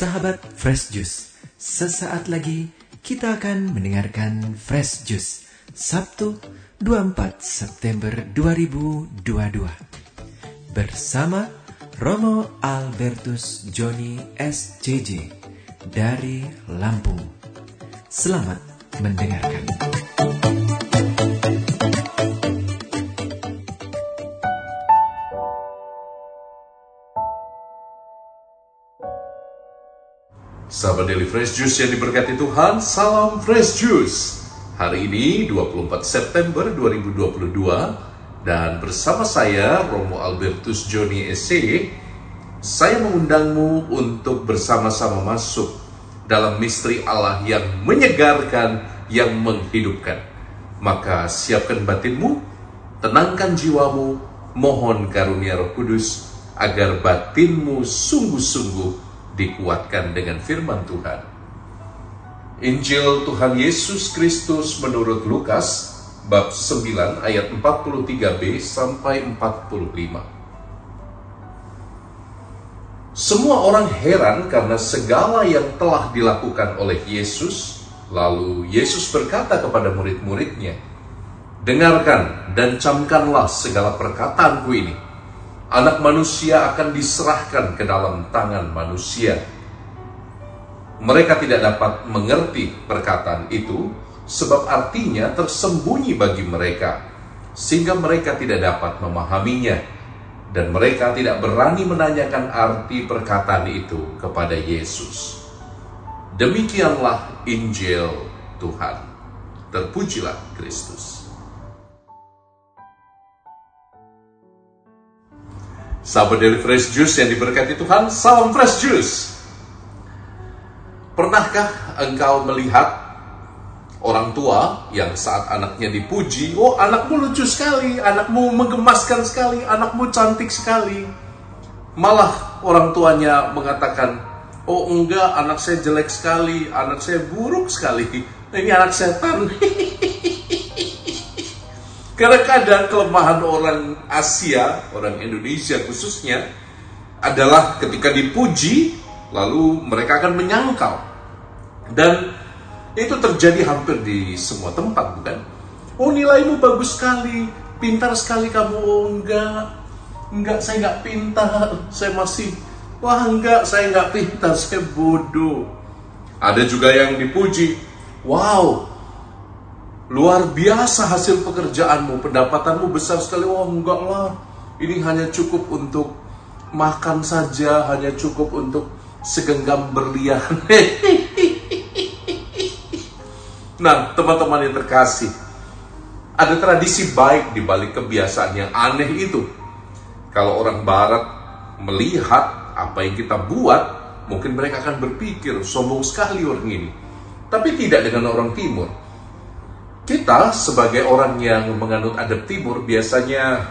Sahabat Fresh Juice, sesaat lagi kita akan mendengarkan Fresh Juice Sabtu 24 September 2022 bersama Romo Albertus Joni SCJ dari Lampung. Selamat mendengarkan. Sahabat Daily Fresh Juice yang diberkati Tuhan, salam Fresh Juice. Hari ini 24 September 2022 dan bersama saya Romo Albertus Joni SC, saya mengundangmu untuk bersama-sama masuk dalam misteri Allah yang menyegarkan, yang menghidupkan. Maka siapkan batinmu, tenangkan jiwamu, mohon karunia Roh Kudus agar batinmu sungguh-sungguh dikuatkan dengan firman Tuhan. Injil Tuhan Yesus Kristus menurut Lukas bab 9 ayat 43b sampai 45. Semua orang heran karena segala yang telah dilakukan oleh Yesus. Lalu Yesus berkata kepada murid-muridnya, Dengarkan dan camkanlah segala perkataanku ini anak manusia akan diserahkan ke dalam tangan manusia. Mereka tidak dapat mengerti perkataan itu, sebab artinya tersembunyi bagi mereka, sehingga mereka tidak dapat memahaminya, dan mereka tidak berani menanyakan arti perkataan itu kepada Yesus. Demikianlah Injil Tuhan. Terpujilah Kristus. Sahabat dari Fresh Juice yang diberkati Tuhan, salam Fresh Juice. Pernahkah engkau melihat orang tua yang saat anaknya dipuji, oh anakmu lucu sekali, anakmu menggemaskan sekali, anakmu cantik sekali. Malah orang tuanya mengatakan, oh enggak, anak saya jelek sekali, anak saya buruk sekali, ini anak setan. Karena kadang kelemahan orang Asia, orang Indonesia khususnya, adalah ketika dipuji, lalu mereka akan menyangkal. Dan itu terjadi hampir di semua tempat, bukan? Oh nilaimu bagus sekali, pintar sekali kamu. Oh enggak, enggak saya enggak pintar, saya masih, wah enggak saya enggak pintar, saya bodoh. Ada juga yang dipuji, wow luar biasa hasil pekerjaanmu, pendapatanmu besar sekali. Oh enggak lah, ini hanya cukup untuk makan saja, hanya cukup untuk segenggam berlian. nah, teman-teman yang terkasih, ada tradisi baik di balik kebiasaan yang aneh itu. Kalau orang barat melihat apa yang kita buat, mungkin mereka akan berpikir sombong sekali orang ini. Tapi tidak dengan orang timur kita sebagai orang yang menganut adat timur biasanya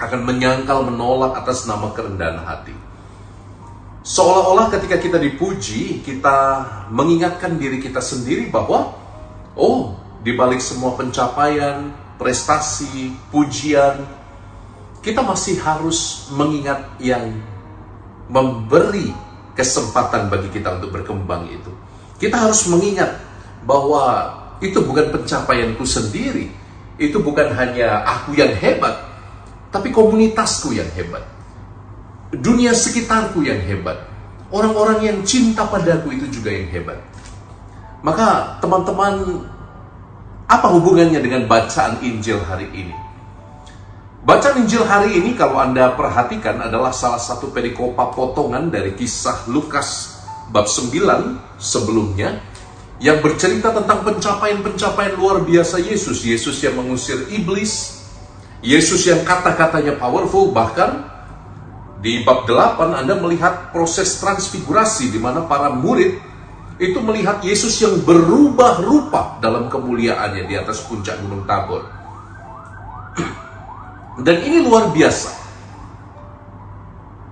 akan menyangkal menolak atas nama kerendahan hati. Seolah-olah ketika kita dipuji, kita mengingatkan diri kita sendiri bahwa oh, di balik semua pencapaian, prestasi, pujian, kita masih harus mengingat yang memberi kesempatan bagi kita untuk berkembang itu. Kita harus mengingat bahwa itu bukan pencapaianku sendiri. Itu bukan hanya aku yang hebat, tapi komunitasku yang hebat. Dunia sekitarku yang hebat. Orang-orang yang cinta padaku itu juga yang hebat. Maka teman-teman, apa hubungannya dengan bacaan Injil hari ini? Bacaan Injil hari ini kalau Anda perhatikan adalah salah satu perikopa potongan dari kisah Lukas bab 9 sebelumnya yang bercerita tentang pencapaian-pencapaian luar biasa Yesus. Yesus yang mengusir iblis, Yesus yang kata-katanya powerful, bahkan di bab 8 Anda melihat proses transfigurasi di mana para murid itu melihat Yesus yang berubah rupa dalam kemuliaannya di atas puncak Gunung Tabor. Dan ini luar biasa.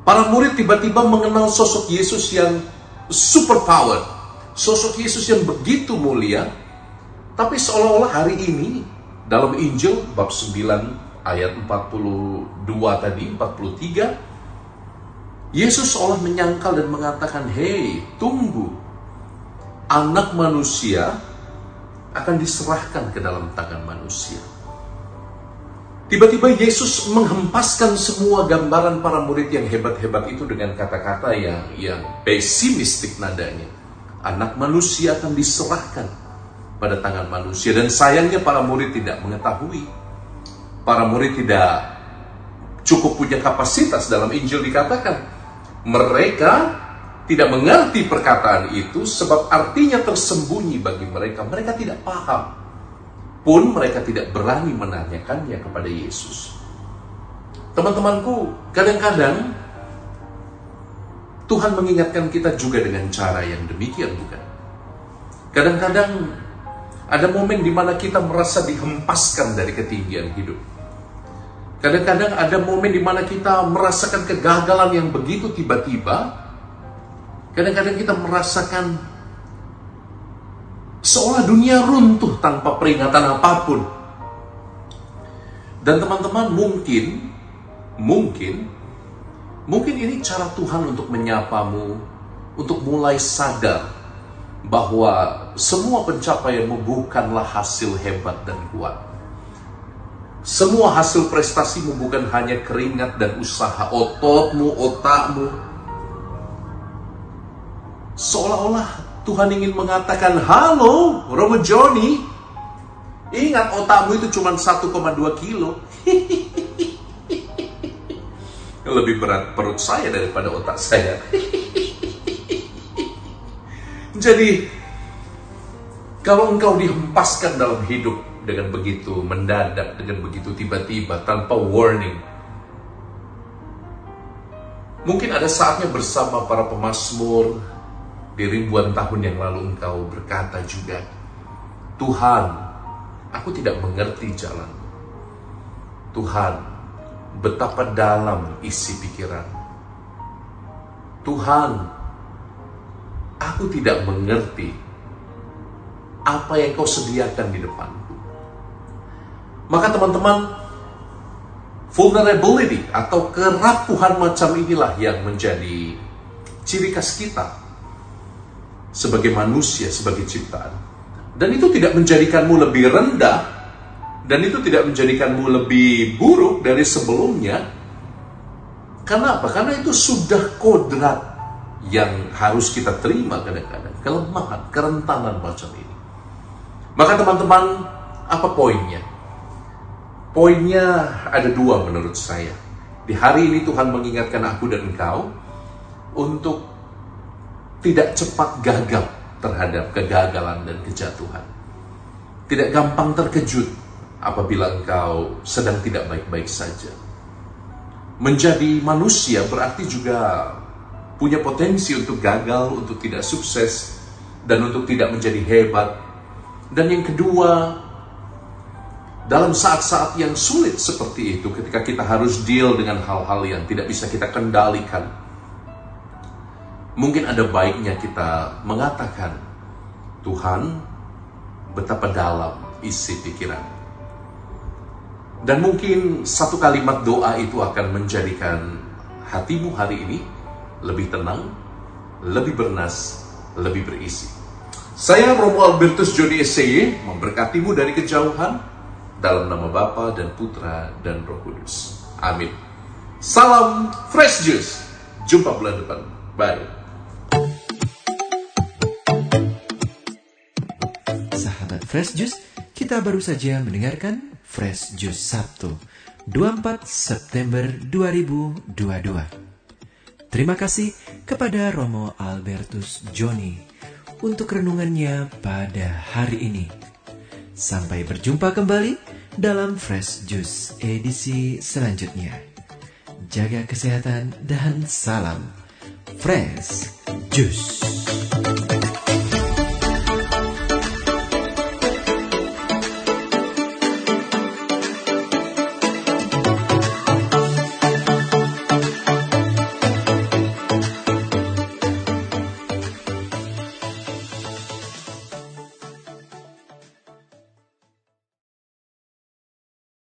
Para murid tiba-tiba mengenal sosok Yesus yang super power, sosok Yesus yang begitu mulia, tapi seolah-olah hari ini dalam Injil bab 9 ayat 42 tadi, 43, Yesus seolah menyangkal dan mengatakan, "Hei, tunggu. Anak manusia akan diserahkan ke dalam tangan manusia." Tiba-tiba Yesus menghempaskan semua gambaran para murid yang hebat-hebat itu dengan kata-kata yang yang pesimistik nadanya. Anak manusia akan diserahkan pada tangan manusia dan sayangnya para murid tidak mengetahui. Para murid tidak cukup punya kapasitas dalam Injil dikatakan mereka tidak mengerti perkataan itu sebab artinya tersembunyi bagi mereka. Mereka tidak paham. Pun mereka tidak berani menanyakannya kepada Yesus. Teman-temanku, kadang-kadang Tuhan mengingatkan kita juga dengan cara yang demikian, bukan? Kadang-kadang ada momen di mana kita merasa dihempaskan dari ketinggian hidup Kadang-kadang ada momen di mana kita merasakan kegagalan yang begitu tiba-tiba. Kadang-kadang kita merasakan seolah dunia runtuh tanpa peringatan apa pun. Dan teman-teman mungkin, mungkin, mungkin ini cara Tuhan untuk menyapamu, untuk mulai sadar bahwa semua pencapaianmu bukanlah hasil hebat dan kuat semua hasil prestasimu bukan hanya keringat dan usaha ototmu, otakmu. Seolah-olah Tuhan ingin mengatakan, Halo, Romo Johnny, ingat otakmu itu cuma 1,2 kilo. Lebih berat perut saya daripada otak saya. Jadi, kalau engkau dihempaskan dalam hidup dengan begitu mendadak, dengan begitu tiba-tiba, tanpa warning. Mungkin ada saatnya bersama para pemasmur di ribuan tahun yang lalu engkau berkata juga, Tuhan, aku tidak mengerti jalan. Tuhan, betapa dalam isi pikiran. Tuhan, aku tidak mengerti apa yang kau sediakan di depan. Maka teman-teman, vulnerability atau kerapuhan macam inilah yang menjadi ciri khas kita sebagai manusia, sebagai ciptaan. Dan itu tidak menjadikanmu lebih rendah, dan itu tidak menjadikanmu lebih buruk dari sebelumnya. Karena apa? Karena itu sudah kodrat yang harus kita terima kadang-kadang. Kelemahan, kerentanan macam ini. Maka teman-teman, apa poinnya? Poinnya ada dua menurut saya. Di hari ini Tuhan mengingatkan aku dan engkau untuk tidak cepat gagap terhadap kegagalan dan kejatuhan. Tidak gampang terkejut apabila engkau sedang tidak baik-baik saja. Menjadi manusia berarti juga punya potensi untuk gagal, untuk tidak sukses, dan untuk tidak menjadi hebat. Dan yang kedua, dalam saat-saat yang sulit seperti itu, ketika kita harus deal dengan hal-hal yang tidak bisa kita kendalikan, mungkin ada baiknya kita mengatakan, Tuhan, betapa dalam isi pikiran. Dan mungkin satu kalimat doa itu akan menjadikan hatimu hari ini lebih tenang, lebih bernas, lebih berisi. Saya Romo Albertus Jody SCY memberkatimu dari kejauhan, dalam nama Bapa dan Putra dan Roh Kudus. Amin. Salam Fresh Juice. Jumpa bulan depan. Bye. Sahabat Fresh Juice, kita baru saja mendengarkan Fresh Juice Sabtu 24 September 2022. Terima kasih kepada Romo Albertus Joni untuk renungannya pada hari ini. Sampai berjumpa kembali dalam Fresh Juice edisi selanjutnya. Jaga kesehatan dan salam Fresh Juice.